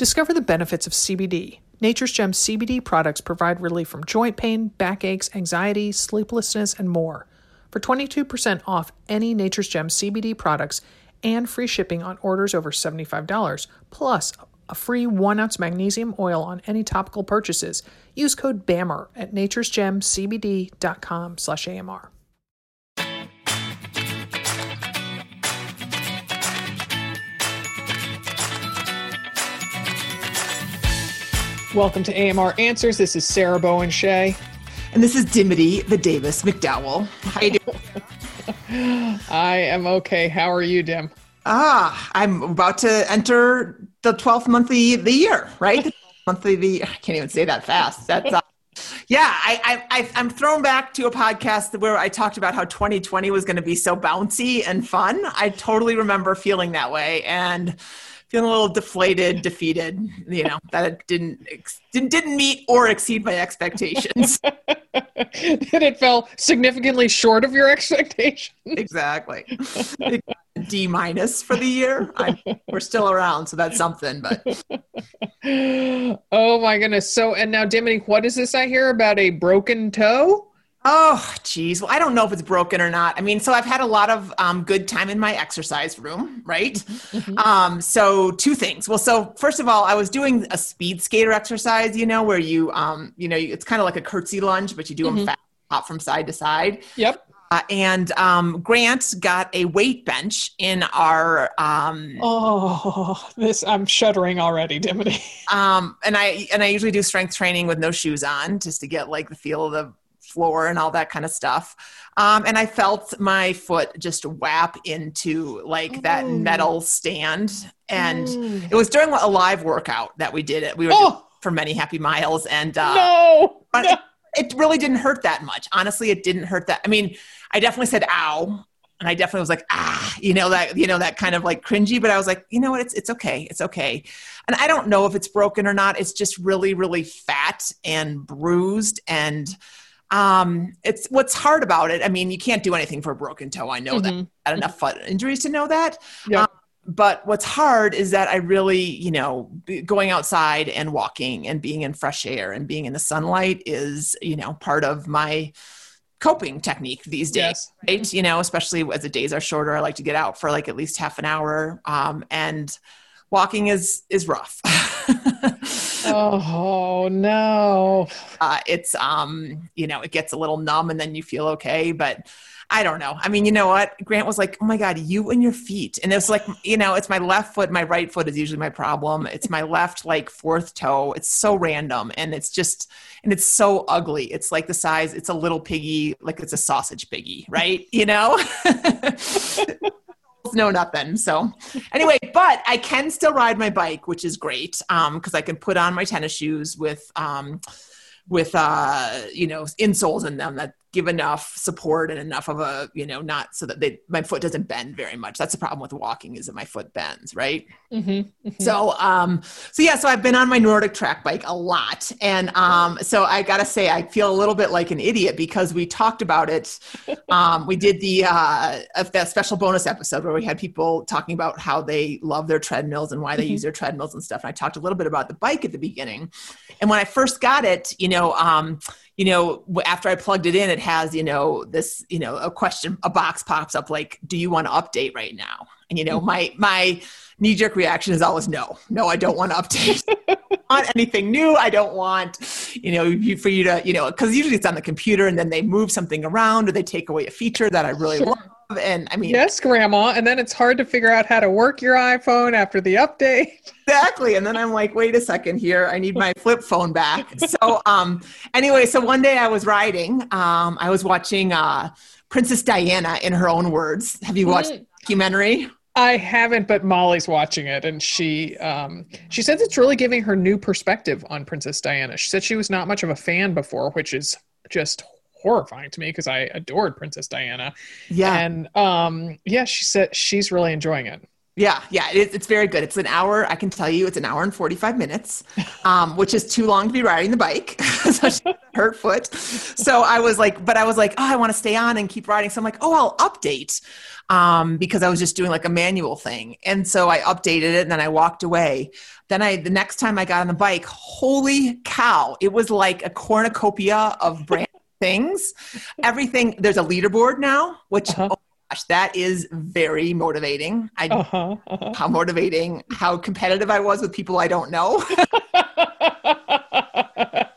Discover the benefits of CBD. Nature's Gem CBD products provide relief from joint pain, backaches, anxiety, sleeplessness, and more. For 22% off any Nature's Gem CBD products and free shipping on orders over $75, plus a free one ounce magnesium oil on any topical purchases, use code BAMR at naturesgemcbd.com slash AMR. Welcome to AMR Answers. This is Sarah Bowen Shea. And this is Dimity the Davis McDowell. How you doing? I am okay. How are you, Dim? Ah, I'm about to enter the 12th month of the year, right? month of the I can't even say that fast. That's uh, yeah, I, I, I'm thrown back to a podcast where I talked about how 2020 was going to be so bouncy and fun. I totally remember feeling that way, and feeling a little deflated, defeated. You know that it didn't didn't didn't meet or exceed my expectations. that it fell significantly short of your expectations. Exactly. D minus for the year. I'm, we're still around, so that's something. But oh my goodness! So and now, Dimity, what is this I hear about a broken toe? Oh, geez. Well, I don't know if it's broken or not. I mean, so I've had a lot of um, good time in my exercise room, right? Mm-hmm. Um, so two things. Well, so first of all, I was doing a speed skater exercise, you know, where you, um, you know, it's kind of like a curtsy lunge, but you do mm-hmm. them fast, hop from side to side. Yep. Uh, and um, Grant got a weight bench in our. Um, oh, this I'm shuddering already, Dimity. um, and I and I usually do strength training with no shoes on, just to get like the feel of the floor and all that kind of stuff. Um, and I felt my foot just whap into like that metal stand. And it was during a live workout that we did it. We were oh. for many happy miles. And uh, no. no. It, it really didn't hurt that much. Honestly, it didn't hurt that. I mean, I definitely said ow and I definitely was like, ah, you know, that, you know, that kind of like cringy, but I was like, you know what? It's, it's okay. It's okay. And I don't know if it's broken or not. It's just really, really fat and bruised. And, um, it's what's hard about it. I mean, you can't do anything for a broken toe. I know mm-hmm. that. I had enough foot injuries to know that. Yeah. Um, but what's hard is that I really, you know, going outside and walking and being in fresh air and being in the sunlight is, you know, part of my coping technique these days, yes. right? You know, especially as the days are shorter, I like to get out for like at least half an hour. Um, and walking is is rough. oh no. Uh, it's um, you know, it gets a little numb and then you feel okay, but I don't know. I mean, you know what? Grant was like, "Oh my god, you and your feet." And it's like, you know, it's my left foot, my right foot is usually my problem. It's my left like fourth toe. It's so random and it's just and it's so ugly. It's like the size, it's a little piggy, like it's a sausage piggy, right? You know? no nothing. So anyway, but I can still ride my bike, which is great um because I can put on my tennis shoes with um with uh you know insoles in them that give enough support and enough of a you know not so that they my foot doesn't bend very much. That's the problem with walking is that my foot bends right? Mm-hmm, mm-hmm. so um so yeah so i've been on my NordicTrack bike a lot. And um so i gotta say i feel a little bit like an idiot because we talked about it. Um we did the uh that special bonus episode where we had people talking about how they love their treadmills and why they mm-hmm. use their treadmills and stuff. And i talked a little bit about the bike at the beginning. And when i first got it you know um you know, after I plugged it in, it has, you know, this, you know, a question, a box pops up like, do you want to update right now? And, you know, mm-hmm. my, my knee jerk reaction is always no, no, I don't want to update. on anything new. I don't want, you know, you, for you to, you know, because usually it's on the computer and then they move something around or they take away a feature that I really sure. love. And I mean, yes, grandma. And then it's hard to figure out how to work your iPhone after the update. Exactly. And then I'm like, wait a second here. I need my flip phone back. So, um, anyway, so one day I was riding, um, I was watching, uh, Princess Diana in her own words. Have you watched mm. documentary? I haven't, but Molly's watching it, and she um, she says it's really giving her new perspective on Princess Diana. She said she was not much of a fan before, which is just horrifying to me because I adored Princess Diana. Yeah, and um, yeah, she said she's really enjoying it. Yeah, yeah, it, it's very good. It's an hour. I can tell you, it's an hour and forty-five minutes, um, which is too long to be riding the bike. so hurt foot. So I was like, but I was like, oh, I want to stay on and keep riding. So I'm like, oh, I'll update um, because I was just doing like a manual thing, and so I updated it, and then I walked away. Then I, the next time I got on the bike, holy cow, it was like a cornucopia of brand things. Everything. There's a leaderboard now, which. Uh-huh. Oh, gosh, that is very motivating. I uh-huh, uh-huh. how motivating, how competitive I was with people I don't know. yeah,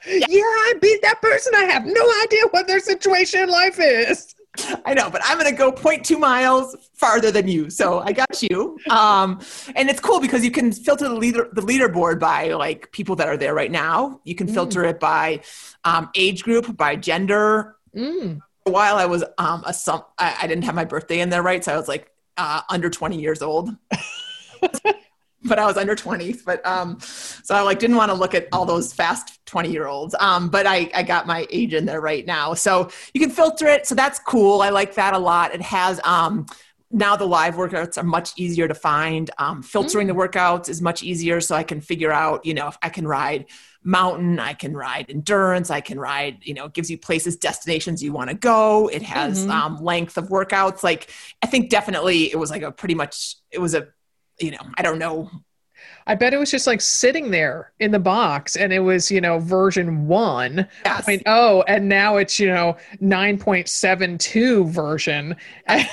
I beat that person. I have no idea what their situation in life is. I know, but I'm going to go 0.2 miles farther than you. So I got you. Um, and it's cool because you can filter the leader, the leaderboard by like people that are there right now. You can filter mm. it by um, age group, by gender. Mm a while I was um a some I, I, didn't have my birthday in there right, so I was like uh, under 20 years old. but I was under 20. But um, so I like didn't want to look at all those fast 20 year olds. Um, but I I got my age in there right now, so you can filter it. So that's cool. I like that a lot. It has um now the live workouts are much easier to find. Um, filtering mm-hmm. the workouts is much easier, so I can figure out, you know, if I can ride mountain, I can ride endurance, I can ride, you know, it gives you places, destinations you want to go. It has mm-hmm. um, length of workouts. Like, I think definitely it was like a pretty much, it was a, you know, I don't know. I bet it was just like sitting there in the box and it was, you know, version 1.0 and now it's, you know, 9.72 version. and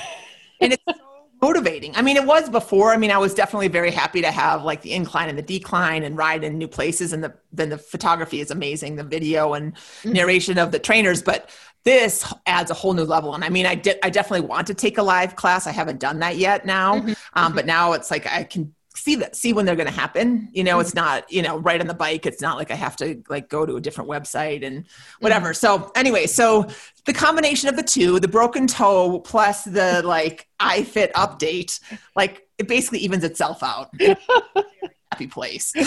it's so motivating. I mean, it was before. I mean, I was definitely very happy to have like the incline and the decline and ride in new places. And the then the photography is amazing, the video and mm-hmm. narration of the trainers. But this adds a whole new level. And I mean, I did. I definitely want to take a live class. I haven't done that yet now, mm-hmm. Um, mm-hmm. but now it's like I can see that see when they're going to happen you know mm-hmm. it's not you know right on the bike it's not like i have to like go to a different website and whatever mm-hmm. so anyway so the combination of the two the broken toe plus the like iFit update like it basically evens itself out happy place.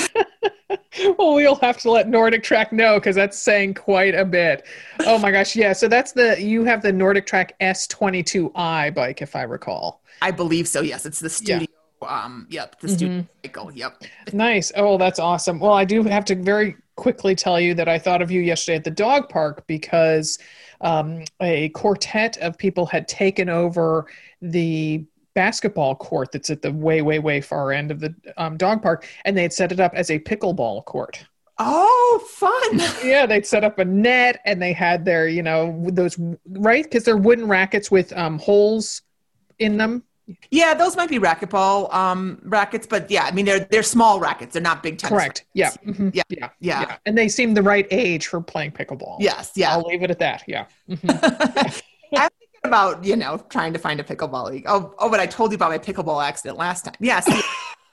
Well we'll have to let NordicTrack know because that's saying quite a bit. Oh my gosh yeah so that's the you have the NordicTrack s22i bike if i recall. I believe so yes it's the studio yeah um yep the mm-hmm. cycle yep. Nice. Oh that's awesome. Well i do have to very quickly tell you that i thought of you yesterday at the dog park because um, a quartet of people had taken over the basketball court that's at the way way way far end of the um, dog park and they had set it up as a pickleball court Oh, fun. yeah, they'd set up a net and they had their, you know, those, right? Because they're wooden rackets with um, holes in them. Yeah, those might be racquetball um, rackets, but yeah, I mean they're they're small rackets. They're not big tennis. Correct. Yeah. Mm-hmm. yeah. yeah. Yeah. Yeah. And they seem the right age for playing pickleball. Yes. Yeah. I'll leave it at that. Yeah. Mm-hmm. Thinking about you know trying to find a pickleball league. Oh, oh, but I told you about my pickleball accident last time. Yes.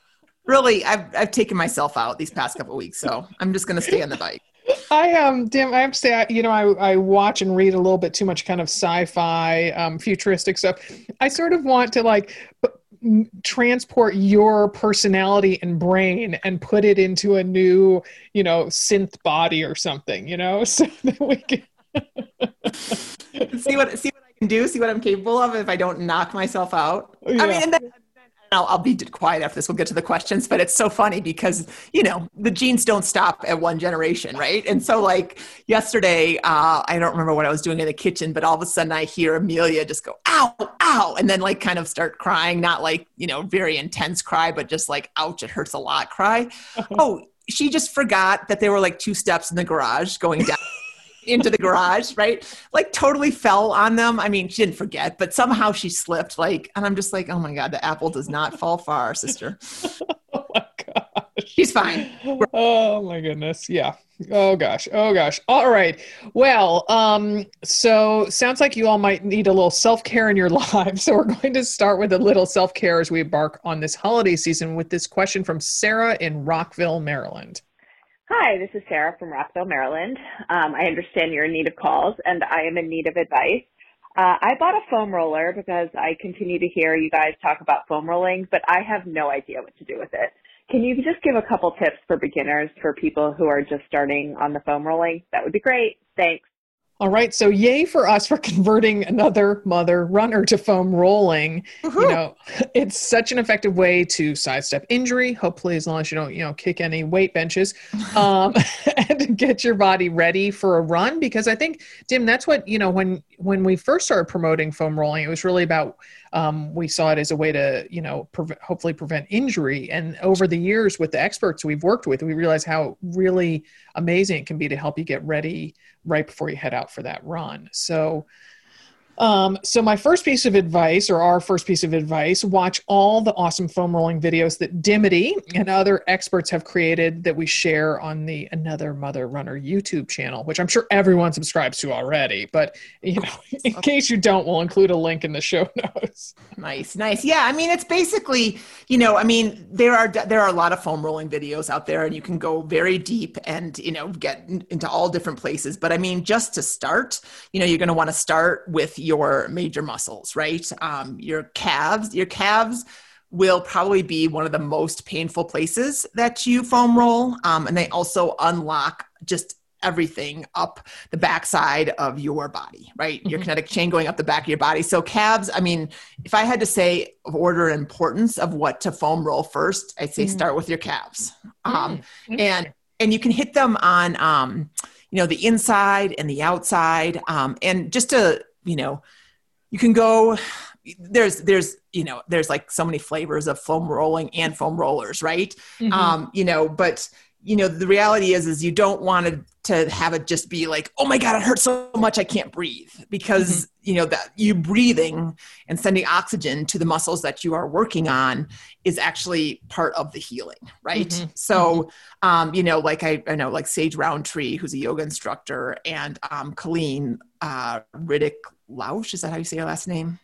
really, I've I've taken myself out these past couple weeks, so I'm just gonna stay on the bike. I um, damn, I have to say, I, you know, I, I watch and read a little bit too much kind of sci-fi, um, futuristic stuff. I sort of want to like p- transport your personality and brain and put it into a new, you know, synth body or something, you know, so that we can see what see what I can do, see what I'm capable of if I don't knock myself out. Yeah. I mean, and then I'll, I'll, be quiet after this. We'll get to the questions, but it's so funny because you know the genes don't stop at one generation, right? And so, like yesterday, uh, I don't remember what I was doing in the kitchen, but all of a sudden I hear Amelia just go "ow, ow," and then like kind of start crying, not like you know very intense cry, but just like "ouch, it hurts a lot" cry. oh, she just forgot that there were like two steps in the garage going down into the garage, right? Like totally fell on them. I mean, she didn't forget, but somehow she slipped. Like, and I'm just like, oh my God, the apple does not fall far, sister. oh my gosh. She's fine. Oh my goodness. Yeah. Oh gosh. Oh gosh. All right. Well, um, so sounds like you all might need a little self-care in your lives. So we're going to start with a little self-care as we embark on this holiday season with this question from Sarah in Rockville, Maryland. Hi, this is Sarah from Rockville, Maryland. Um, I understand you're in need of calls and I am in need of advice. Uh, I bought a foam roller because I continue to hear you guys talk about foam rolling, but I have no idea what to do with it. Can you just give a couple tips for beginners for people who are just starting on the foam rolling? That would be great. Thanks. All right, so yay for us for converting another mother runner to foam rolling. You know, it's such an effective way to sidestep injury. Hopefully, as long as you don't, you know, kick any weight benches, um, and get your body ready for a run. Because I think, Dim, that's what you know when when we first started promoting foam rolling, it was really about um, we saw it as a way to you know pre- hopefully prevent injury. And over the years, with the experts we've worked with, we realize how really amazing it can be to help you get ready right before you head out for that run. So um, so my first piece of advice, or our first piece of advice, watch all the awesome foam rolling videos that Dimity and other experts have created that we share on the Another Mother Runner YouTube channel, which I'm sure everyone subscribes to already. But you know, in case you don't, we'll include a link in the show notes. Nice, nice. Yeah, I mean, it's basically, you know, I mean, there are there are a lot of foam rolling videos out there, and you can go very deep and you know get into all different places. But I mean, just to start, you know, you're going to want to start with your your major muscles, right? Um, your calves, your calves will probably be one of the most painful places that you foam roll. Um, and they also unlock just everything up the backside of your body, right? Mm-hmm. Your kinetic chain going up the back of your body. So calves, I mean, if I had to say of order and importance of what to foam roll first, I'd say mm-hmm. start with your calves. Um, mm-hmm. and and you can hit them on um, you know the inside and the outside um, and just to you know you can go there's there's you know there's like so many flavors of foam rolling and foam rollers right mm-hmm. um you know but you know the reality is is you don't want to to have it just be like oh my god it hurts so much i can't breathe because mm-hmm. you know that you breathing and sending oxygen to the muscles that you are working on is actually part of the healing right mm-hmm. so mm-hmm. um you know like I, I know like Sage Rountree who's a yoga instructor and um colleen uh riddick lausch is that how you say her last name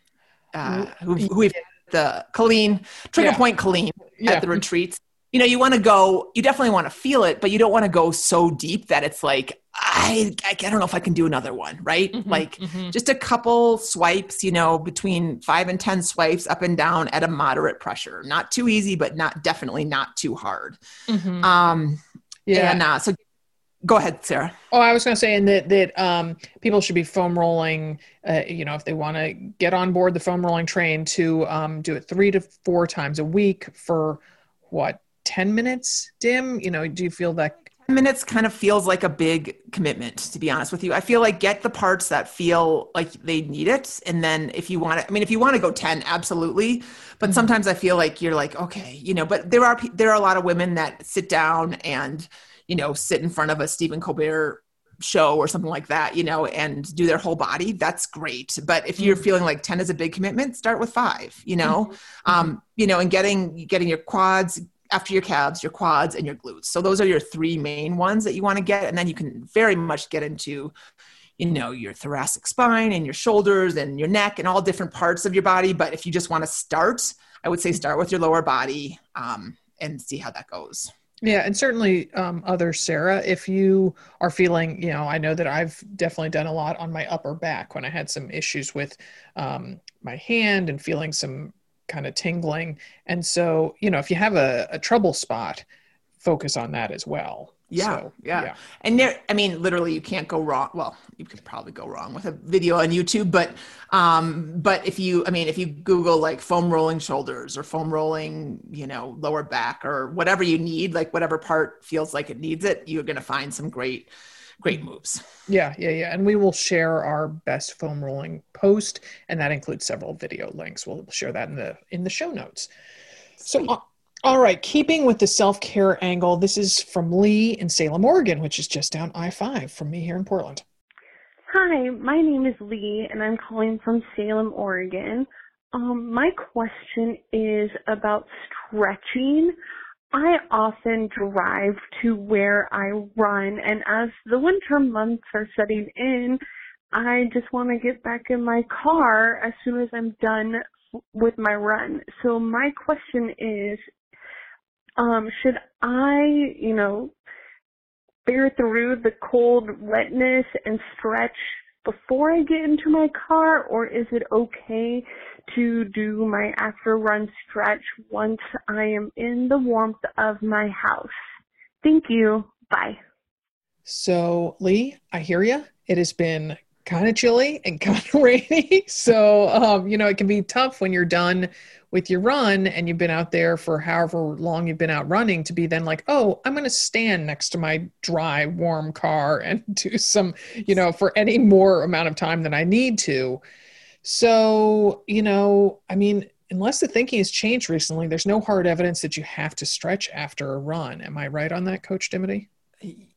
uh who, who we've the colleen trigger yeah. point colleen yeah. at the retreats you know, you want to go, you definitely want to feel it, but you don't want to go so deep that it's like, I, I, don't know if I can do another one, right? Mm-hmm, like mm-hmm. just a couple swipes, you know, between five and 10 swipes up and down at a moderate pressure. Not too easy, but not definitely not too hard. Mm-hmm. Um, yeah. And uh, so go ahead, Sarah. Oh, I was going to say, and that, that um, people should be foam rolling, uh, you know, if they want to get on board the foam rolling train to um, do it three to four times a week for what, 10 minutes dim you know do you feel that 10 minutes kind of feels like a big commitment to be honest with you i feel like get the parts that feel like they need it and then if you want to i mean if you want to go 10 absolutely but sometimes i feel like you're like okay you know but there are there are a lot of women that sit down and you know sit in front of a stephen colbert show or something like that, you know, and do their whole body, that's great. But if you're mm-hmm. feeling like 10 is a big commitment, start with five, you know, mm-hmm. um, you know, and getting, getting your quads, after your calves, your quads, and your glutes. So those are your three main ones that you want to get, and then you can very much get into, you know, your thoracic spine and your shoulders and your neck and all different parts of your body. But if you just want to start, I would say start with your lower body um, and see how that goes. Yeah, and certainly um, other Sarah, if you are feeling, you know, I know that I've definitely done a lot on my upper back when I had some issues with um, my hand and feeling some kind of tingling. And so, you know, if you have a, a trouble spot, focus on that as well. Yeah, so, yeah, yeah. And there, I mean, literally, you can't go wrong. Well, you could probably go wrong with a video on YouTube, but, um, but if you, I mean, if you Google like foam rolling shoulders or foam rolling, you know, lower back or whatever you need, like whatever part feels like it needs it, you're going to find some great great moves. Yeah, yeah, yeah. And we will share our best foam rolling post, and that includes several video links. We'll share that in the in the show notes. So. Uh, all right, keeping with the self care angle, this is from Leigh in Salem, Oregon, which is just down I 5 from me here in Portland. Hi, my name is Leigh, and I'm calling from Salem, Oregon. Um, my question is about stretching. I often drive to where I run, and as the winter months are setting in, I just want to get back in my car as soon as I'm done with my run. So my question is, um, should I, you know, bear through the cold wetness and stretch before I get into my car, or is it okay to do my after run stretch once I am in the warmth of my house? Thank you. Bye. So, Leigh, I hear you. It has been kind of chilly and kind of rainy. So, um, you know, it can be tough when you're done with your run and you've been out there for however long you've been out running to be then like, oh, I'm going to stand next to my dry, warm car and do some, you know, for any more amount of time than I need to. So, you know, I mean, unless the thinking has changed recently, there's no hard evidence that you have to stretch after a run. Am I right on that, Coach Dimity?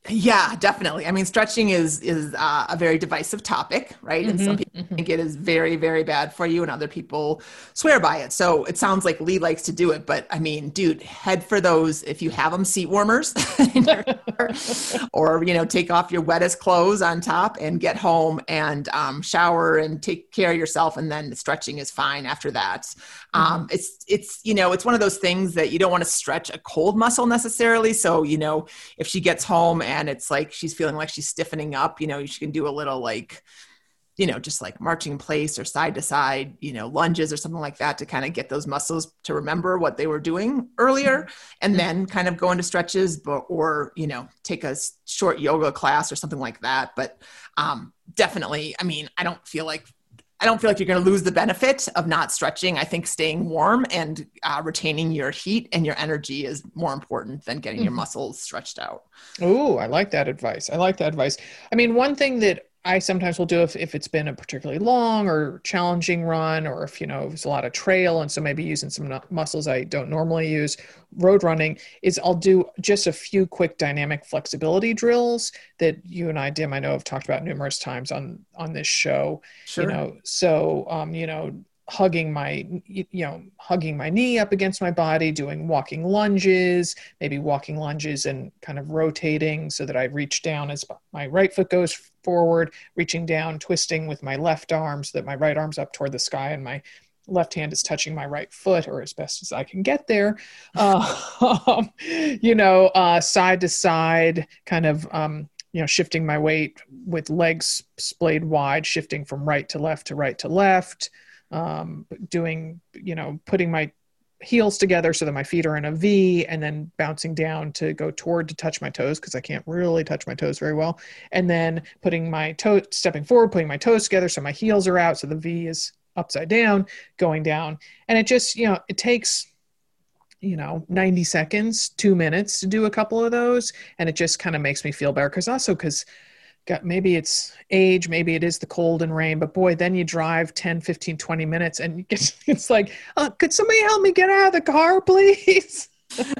Yeah, definitely. I mean, stretching is is uh, a very divisive topic, right? Mm-hmm, and some mm-hmm, people mm-hmm. think it is very, very bad for you, and other people swear by it. So it sounds like Leigh likes to do it, but I mean, dude, head for those if you have them seat warmers, or you know, take off your wettest clothes on top and get home and um, shower and take care of yourself, and then stretching is fine after that. Mm-hmm. Um, it's it's you know, it's one of those things that you don't want to stretch a cold muscle necessarily. So you know, if she gets home and it's like she's feeling like she's stiffening up, you know, she can do a little like, you know, just like marching in place or side to side, you know, lunges or something like that to kind of get those muscles to remember what they were doing earlier and then kind of go into stretches but, or, you know, take a short yoga class or something like that. But um, definitely, I mean, I don't feel like I don't feel like you're going to lose the benefit of not stretching. I think staying warm and uh, retaining your heat and your energy is more important than getting mm-hmm. your muscles stretched out. Oh, I like that advice. I like that advice. I mean, one thing that I sometimes will do if, if it's been a particularly long or challenging run, or if you know it's a lot of trail, and so maybe using some muscles I don't normally use. Road running is I'll do just a few quick dynamic flexibility drills that you and I, Dim, I know have talked about numerous times on on this show. Sure. You know, so um, you know, hugging my you know hugging my knee up against my body doing walking lunges maybe walking lunges and kind of rotating so that i reach down as my right foot goes forward reaching down twisting with my left arm so that my right arm's up toward the sky and my left hand is touching my right foot or as best as i can get there. Uh, you know uh, side to side kind of um, you know shifting my weight with legs splayed wide shifting from right to left to right to left um, doing, you know, putting my heels together so that my feet are in a V and then bouncing down to go toward to touch my toes because I can't really touch my toes very well. And then putting my toe, stepping forward, putting my toes together so my heels are out. So the V is upside down, going down. And it just, you know, it takes, you know, 90 seconds, two minutes to do a couple of those. And it just kind of makes me feel better because also because got maybe it's age maybe it is the cold and rain but boy then you drive 10 15 20 minutes and it's, it's like uh, could somebody help me get out of the car please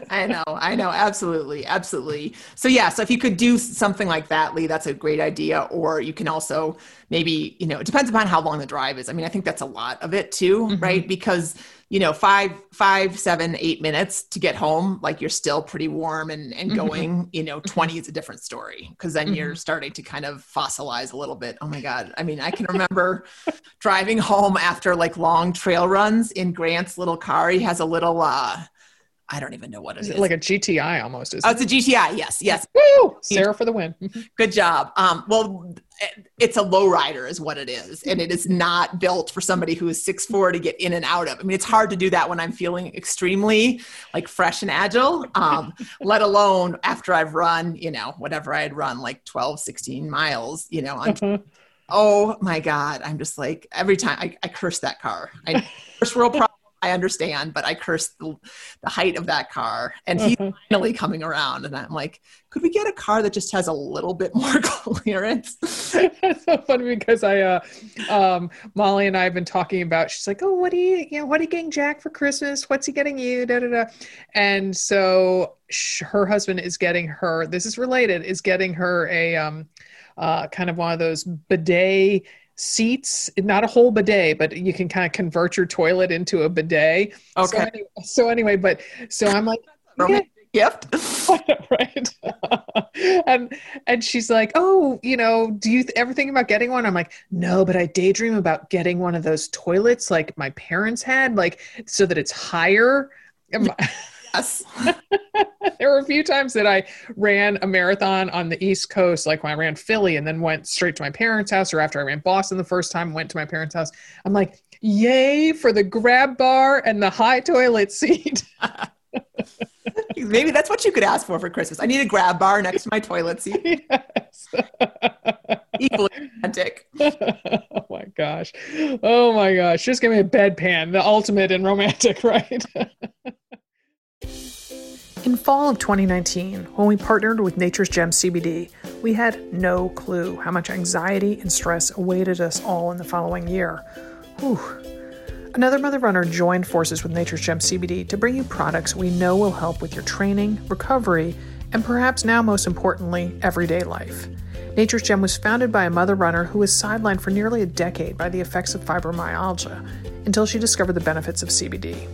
I know, I know, absolutely, absolutely. So yeah, so if you could do something like that, Leigh, that's a great idea. Or you can also maybe, you know, it depends upon how long the drive is. I mean, I think that's a lot of it too, mm-hmm. right? Because you know five five seven eight minutes to get home like you're still pretty warm and and mm-hmm. going mm-hmm. you know 20 is a different story because then mm-hmm. you're starting to kind of fossilize a little bit oh my god i mean i can remember driving home after like long trail runs in grant's little car he has a little uh I don't even know what it is. Like a GTI almost. Is Oh, it's a GTI. Yes, yes. Woo! Sarah for the win. Good job. Um, well, it's a lowrider is what it is and it is not built for somebody who is six four to get in and out of i mean it's hard to do that when i'm feeling extremely like fresh and agile um, let alone after i've run you know whatever i had run like 12 16 miles you know mm-hmm. oh my god i'm just like every time i, I curse that car i first world problem I understand, but I cursed the, the height of that car. And he's mm-hmm. finally coming around. And I'm like, could we get a car that just has a little bit more clearance? That's so funny because I, uh, um, Molly and I have been talking about, she's like, oh, what are you, you know, what are you getting Jack for Christmas? What's he getting you? Da, da, da. And so her husband is getting her, this is related, is getting her a, um, uh, kind of one of those bidet seats not a whole bidet but you can kind of convert your toilet into a bidet. Okay. so anyway, so anyway but so i'm like okay. gift. Right. And and she's like oh you know do you th- ever think about getting one? I'm like no but i daydream about getting one of those toilets like my parents had like so that it's higher Yes. there were a few times that I ran a marathon on the East Coast, like when I ran Philly and then went straight to my parents' house, or after I ran Boston the first time, went to my parents' house. I'm like, yay for the grab bar and the high toilet seat. Maybe that's what you could ask for for Christmas. I need a grab bar next to my toilet seat. Yes. equally romantic. oh my gosh. Oh my gosh. Just give me a bedpan, the ultimate in romantic, right? Fall of 2019, when we partnered with Nature's Gem CBD, we had no clue how much anxiety and stress awaited us all in the following year. Whew. Another Mother Runner joined forces with Nature's Gem CBD to bring you products we know will help with your training, recovery, and perhaps now most importantly, everyday life. Nature's Gem was founded by a mother runner who was sidelined for nearly a decade by the effects of fibromyalgia until she discovered the benefits of CBD.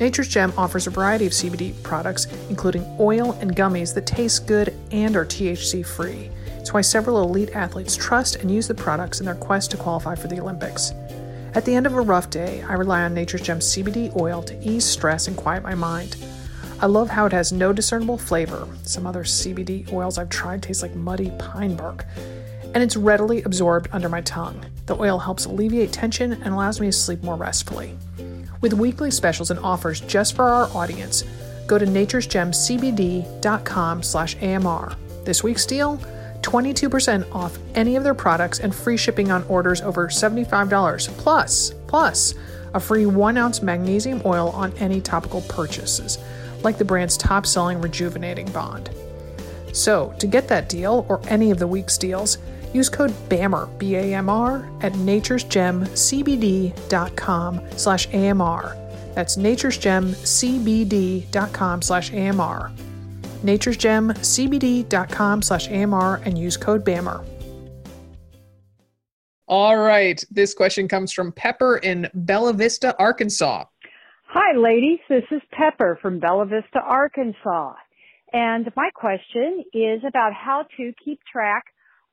Nature's Gem offers a variety of CBD products, including oil and gummies that taste good and are THC free. It's why several elite athletes trust and use the products in their quest to qualify for the Olympics. At the end of a rough day, I rely on Nature's Gem CBD oil to ease stress and quiet my mind. I love how it has no discernible flavor. Some other CBD oils I've tried taste like muddy pine bark. And it's readily absorbed under my tongue. The oil helps alleviate tension and allows me to sleep more restfully. With weekly specials and offers just for our audience, go to naturesgemcbd.com slash AMR. This week's deal, 22% off any of their products and free shipping on orders over $75, plus, plus a free one ounce magnesium oil on any topical purchases, like the brand's top selling rejuvenating bond. So, to get that deal or any of the week's deals, Use code BAMR, B-A-M-R, at naturesgemcbd.com slash AMR. That's naturesgemcbd.com slash AMR. naturesgemcbd.com slash AMR and use code BAMR. All right. This question comes from Pepper in Bella Vista, Arkansas. Hi, ladies. This is Pepper from Bella Vista, Arkansas. And my question is about how to keep track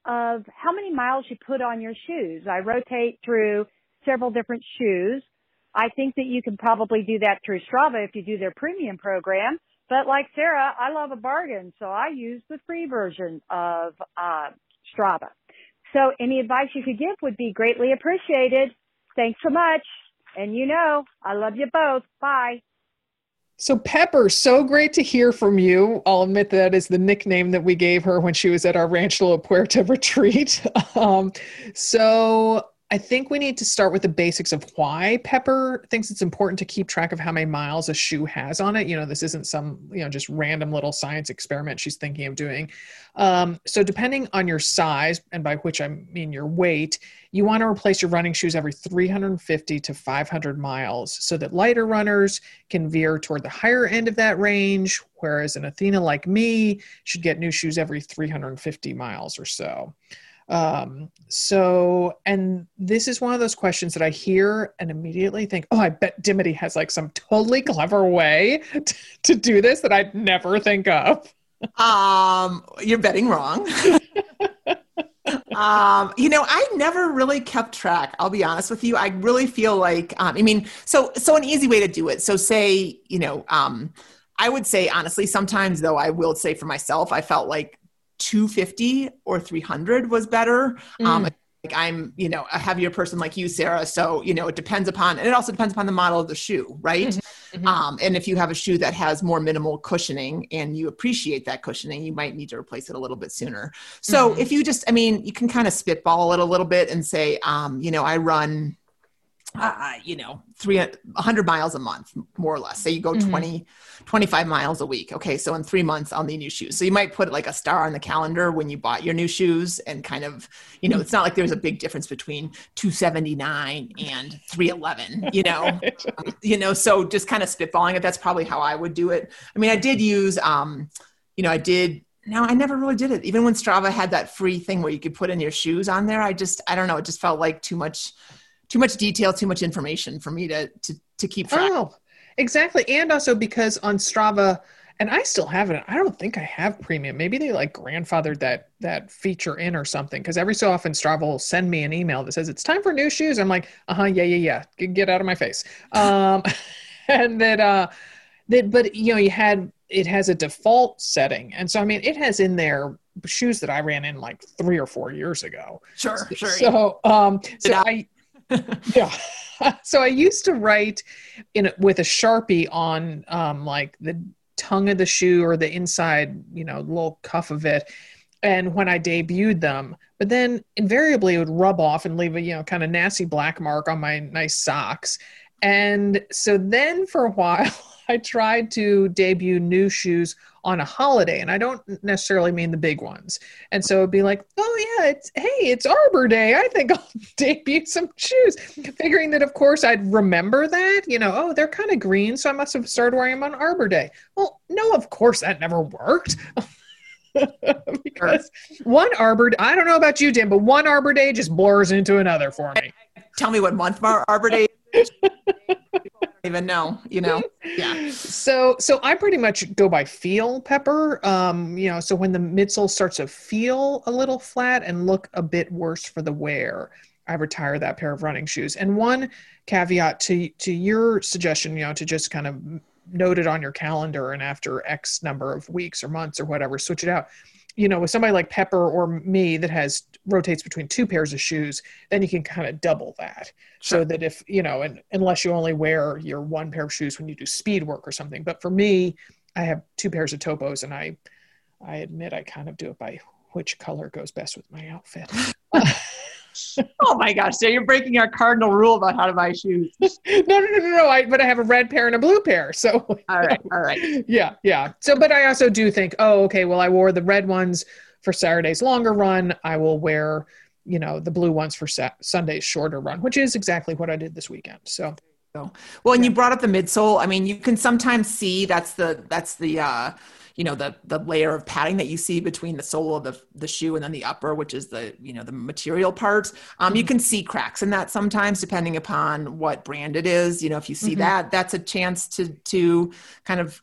of how many miles you put on your shoes. I rotate through several different shoes. I think that you can probably do that through Strava if you do their premium program. But like Sarah, I love a bargain, so I use the free version of uh, Strava. So any advice you could give would be greatly appreciated. Thanks so much. And you know, I love you both. Bye. So, Pepper, so great to hear from you. I'll admit that is the nickname that we gave her when she was at our Rancho La Puerta retreat. Um, so, I think we need to start with the basics of why Pepper thinks it's important to keep track of how many miles a shoe has on it. You know, this isn't some, you know, just random little science experiment she's thinking of doing. Um, so, depending on your size, and by which I mean your weight, you want to replace your running shoes every 350 to 500 miles so that lighter runners can veer toward the higher end of that range, whereas an Athena like me should get new shoes every 350 miles or so. Um, so, and this is one of those questions that I hear and immediately think, oh, I bet Dimity has like some totally clever way to, to do this that I'd never think of. um, you're betting wrong. um, you know, I never really kept track. I'll be honest with you. I really feel like, um, I mean, so so an easy way to do it. So say, you know, um, I would say honestly, sometimes though, I will say for myself, I felt like 250 or 300 was better. Um, mm. Um, like I'm, you know, a heavier person like you, Sarah. So, you know, it depends upon, and it also depends upon the model of the shoe, right? Mm-hmm. mm-hmm. Um, and if you have a shoe that has more minimal cushioning and you appreciate that cushioning, you might need to replace it a little bit sooner. So mm-hmm. if you just, I mean, you can kind of spitball it a little bit and say, um, you know, I run uh, you know, 300 miles a month, more or less. Say you go mm-hmm. 20, 25 miles a week. Okay. So in three months, I'll need new shoes. So you might put like a star on the calendar when you bought your new shoes and kind of, you know, it's not like there's a big difference between 279 and 311, you know, um, you know, so just kind of spitballing it. That's probably how I would do it. I mean, I did use, um, you know, I did no, I never really did it. Even when Strava had that free thing where you could put in your shoes on there, I just, I don't know, it just felt like too much too much detail, too much information for me to to to keep track. Oh, exactly, and also because on Strava, and I still have it. I don't think I have premium. Maybe they like grandfathered that that feature in or something. Because every so often Strava will send me an email that says it's time for new shoes. I'm like, uh huh, yeah, yeah, yeah, get, get out of my face. Um, and that uh, that but you know you had it has a default setting, and so I mean it has in there shoes that I ran in like three or four years ago. Sure, sure. So, um, so I yeah. so I used to write in with a sharpie on um, like the tongue of the shoe or the inside, you know, little cuff of it. and when I debuted them, but then invariably it would rub off and leave a you know kind of nasty black mark on my nice socks. And so then for a while, I tried to debut new shoes on a holiday, and I don't necessarily mean the big ones. And so it'd be like, oh yeah, it's hey, it's Arbor Day. I think I'll debut some shoes, figuring that of course I'd remember that. You know, oh they're kind of green, so I must have started wearing them on Arbor Day. Well, no, of course that never worked. because one Arbor, I don't know about you, Dim, but one Arbor Day just blurs into another for me. Tell me what month Arbor Day is. Even know, you know. Yeah. So so I pretty much go by feel pepper. Um, you know, so when the midsole starts to feel a little flat and look a bit worse for the wear, I retire that pair of running shoes. And one caveat to to your suggestion, you know, to just kind of note it on your calendar and after X number of weeks or months or whatever, switch it out. You know, with somebody like Pepper or me that has rotates between two pairs of shoes, then you can kind of double that. Sure. So that if, you know, and unless you only wear your one pair of shoes when you do speed work or something. But for me, I have two pairs of topos and I I admit I kind of do it by which color goes best with my outfit. oh my gosh! So you're breaking our cardinal rule about how to buy shoes. no, no, no, no, no. I, but I have a red pair and a blue pair. So all right, all right. Yeah, yeah. So, but I also do think, oh, okay. Well, I wore the red ones for Saturday's longer run. I will wear, you know, the blue ones for sa- Sunday's shorter run, which is exactly what I did this weekend. So. Well, and you brought up the midsole. I mean, you can sometimes see that's the that's the uh, you know the the layer of padding that you see between the sole of the, the shoe and then the upper which is the you know the material part um, mm-hmm. you can see cracks in that sometimes depending upon what brand it is you know if you see mm-hmm. that that's a chance to to kind of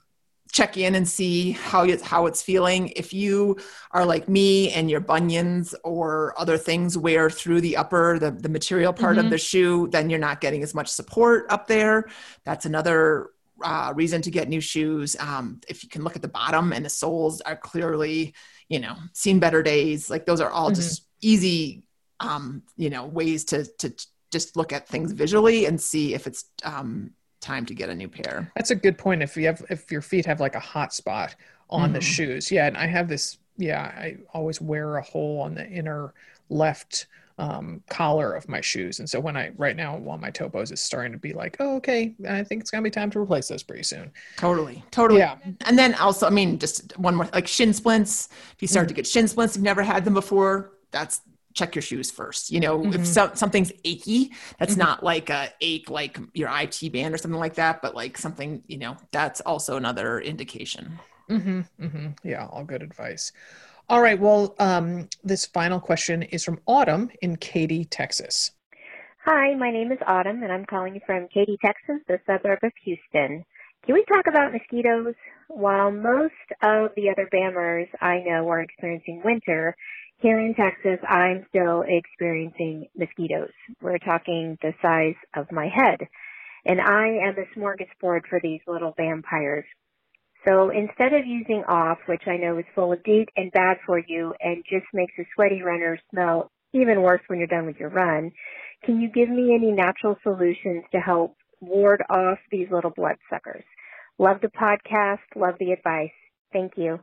check in and see how it's how it's feeling if you are like me and your bunions or other things wear through the upper the, the material part mm-hmm. of the shoe then you're not getting as much support up there that's another uh, reason to get new shoes. Um, if you can look at the bottom and the soles are clearly, you know, seen better days. Like those are all mm-hmm. just easy, um, you know, ways to to just look at things visually and see if it's um, time to get a new pair. That's a good point. If you have if your feet have like a hot spot on mm-hmm. the shoes, yeah. And I have this. Yeah, I always wear a hole on the inner left um, collar of my shoes. And so when I right now while my topos is starting to be like, oh, okay, I think it's gonna be time to replace those pretty soon. Totally, totally. Yeah. And then also, I mean, just one more like shin splints. If you start mm-hmm. to get shin splints, you've never had them before, that's check your shoes first. You know, mm-hmm. if so, something's achy, that's mm-hmm. not like a ache like your IT band or something like that, but like something, you know, that's also another indication. Mm-hmm, mm-hmm. Yeah, all good advice. All right. Well, um, this final question is from Autumn in Katy, Texas. Hi, my name is Autumn, and I'm calling you from Katy, Texas, the suburb of Houston. Can we talk about mosquitoes? While most of the other BAMRs I know are experiencing winter, here in Texas, I'm still experiencing mosquitoes. We're talking the size of my head. And I am a smorgasbord for these little vampires. So instead of using off, which I know is full of DEET and bad for you and just makes a sweaty runner smell even worse when you're done with your run, can you give me any natural solutions to help ward off these little bloodsuckers? Love the podcast. Love the advice. Thank you.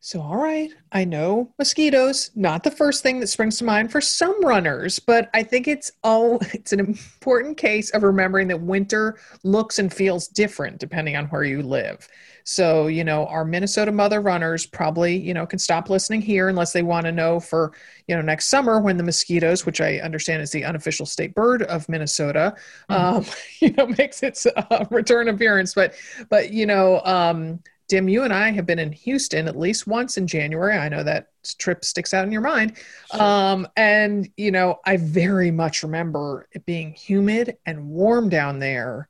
So, all right, I know mosquitoes, not the first thing that springs to mind for some runners, but I think it's all it's an important case of remembering that winter looks and feels different depending on where you live. So, you know, our Minnesota mother runners probably, you know, can stop listening here unless they want to know for, you know, next summer when the mosquitoes, which I understand is the unofficial state bird of Minnesota, mm-hmm. um, you know, makes its uh, return appearance. But, but, you know, um, Dim, you and I have been in Houston at least once in January. I know that trip sticks out in your mind. Sure. Um, and, you know, I very much remember it being humid and warm down there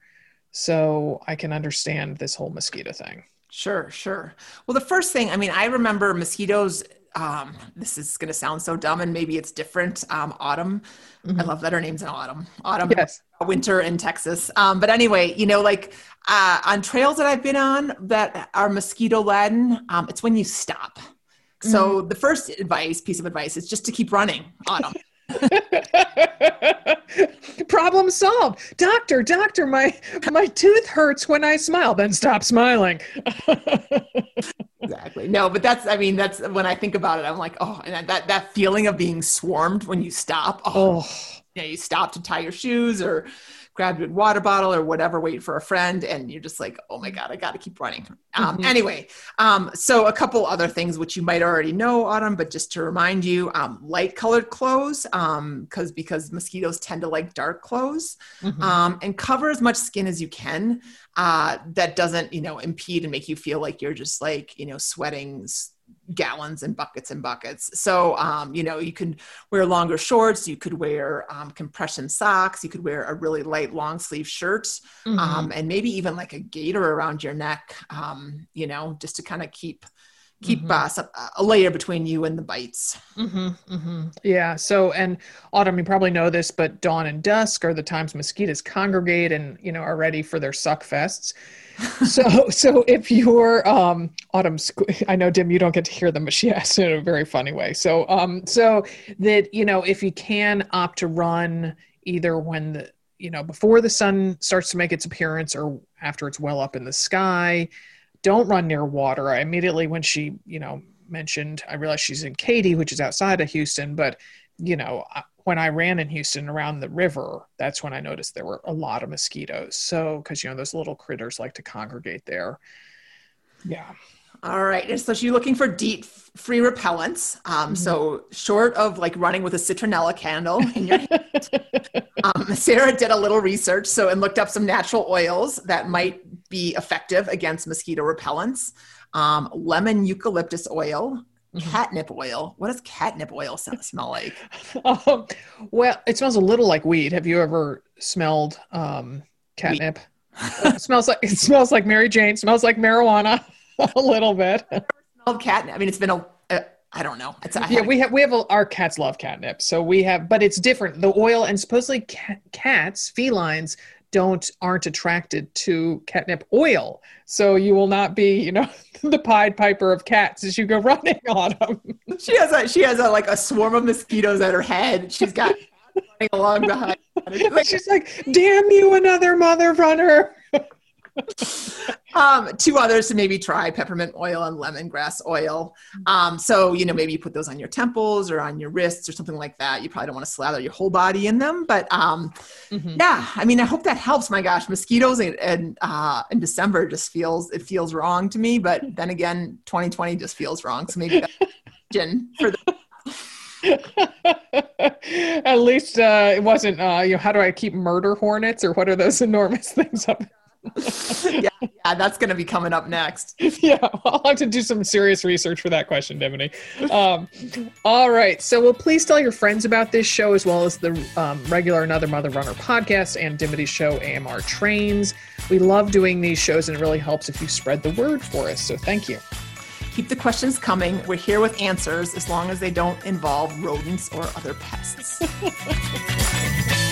so I can understand this whole mosquito thing. Sure, sure. Well, the first thing, I mean, I remember mosquitoes. Um, this is going to sound so dumb, and maybe it's different. Um, autumn. Mm-hmm. I love that her name's in autumn. Autumn, yes. winter in Texas. Um, but anyway, you know, like uh, on trails that I've been on that are mosquito laden, um, it's when you stop. So mm-hmm. the first advice, piece of advice, is just to keep running. Autumn. Problem solved. Doctor, doctor, my my tooth hurts when I smile. Then stop smiling. exactly. No, but that's I mean that's when I think about it I'm like, oh, and that that feeling of being swarmed when you stop. Oh. oh. Yeah, you stop to tie your shoes or grab your water bottle or whatever, wait for a friend, and you're just like, oh my God, I got to keep running. Um, mm-hmm. Anyway, um, so a couple other things which you might already know, Autumn, but just to remind you, um, light colored clothes, because um, because mosquitoes tend to like dark clothes, mm-hmm. Um, and cover as much skin as you can. Uh, that doesn't, you know, impede and make you feel like you're just like, you know, sweating gallons and buckets and buckets. So, um, you know, you can wear longer shorts, you could wear um, compression socks, you could wear a really light long sleeve shirt, mm-hmm. um, and maybe even like a gaiter around your neck, um, you know, just to kind of keep keep mm-hmm. uh, some, a layer between you and the bites. Mm-hmm, mm-hmm. Yeah. So, and Autumn, you probably know this, but dawn and dusk are the times mosquitoes congregate and you know are ready for their suck fests so so if you're um autumn i know dim you don't get to hear them but she asked in a very funny way. So um so that you know if you can opt to run either when the you know before the sun starts to make its appearance or after it's well up in the sky don't run near water. I immediately when she you know mentioned i realized she's in katy which is outside of houston but you know when I ran in Houston around the river, that's when I noticed there were a lot of mosquitoes. So, because you know those little critters like to congregate there. Yeah. All right. And so you're looking for DEET free repellents. Um, mm-hmm. So short of like running with a citronella candle in your hand, um, Sarah did a little research. So and looked up some natural oils that might be effective against mosquito repellents. Um, lemon eucalyptus oil, Mm-hmm. catnip oil. What does catnip oil smell like? Um, well, it smells a little like weed. Have you ever smelled um, catnip? it smells like it smells like Mary Jane. Smells like marijuana a little bit. smelled catnip. I mean, it's been a I don't know. It's, yeah, we have we have a, our cats love catnip, so we have, but it's different. The oil and supposedly cat, cats, felines, don't aren't attracted to catnip oil. So you will not be, you know, the Pied Piper of cats as you go running on them. She has a she has a like a swarm of mosquitoes at her head. She's got running along behind. She's like, "Damn you, another mother runner!" Um, two others to maybe try peppermint oil and lemongrass oil. Um, so, you know, maybe you put those on your temples or on your wrists or something like that. You probably don't want to slather your whole body in them. But um, mm-hmm. yeah, I mean, I hope that helps. My gosh, mosquitoes in, in, uh, in December just feels, it feels wrong to me. But then again, 2020 just feels wrong. So maybe that's for the At least uh, it wasn't. Uh, you know, how do I keep murder hornets, or what are those enormous things up? yeah, yeah, that's going to be coming up next. Yeah, I'll have to do some serious research for that question, Dimity. Um, all right, so well, please tell your friends about this show as well as the um, regular Another Mother Runner podcast and Dimity's show AMR Trains. We love doing these shows, and it really helps if you spread the word for us. So thank you. Keep the questions coming. We're here with answers as long as they don't involve rodents or other pests.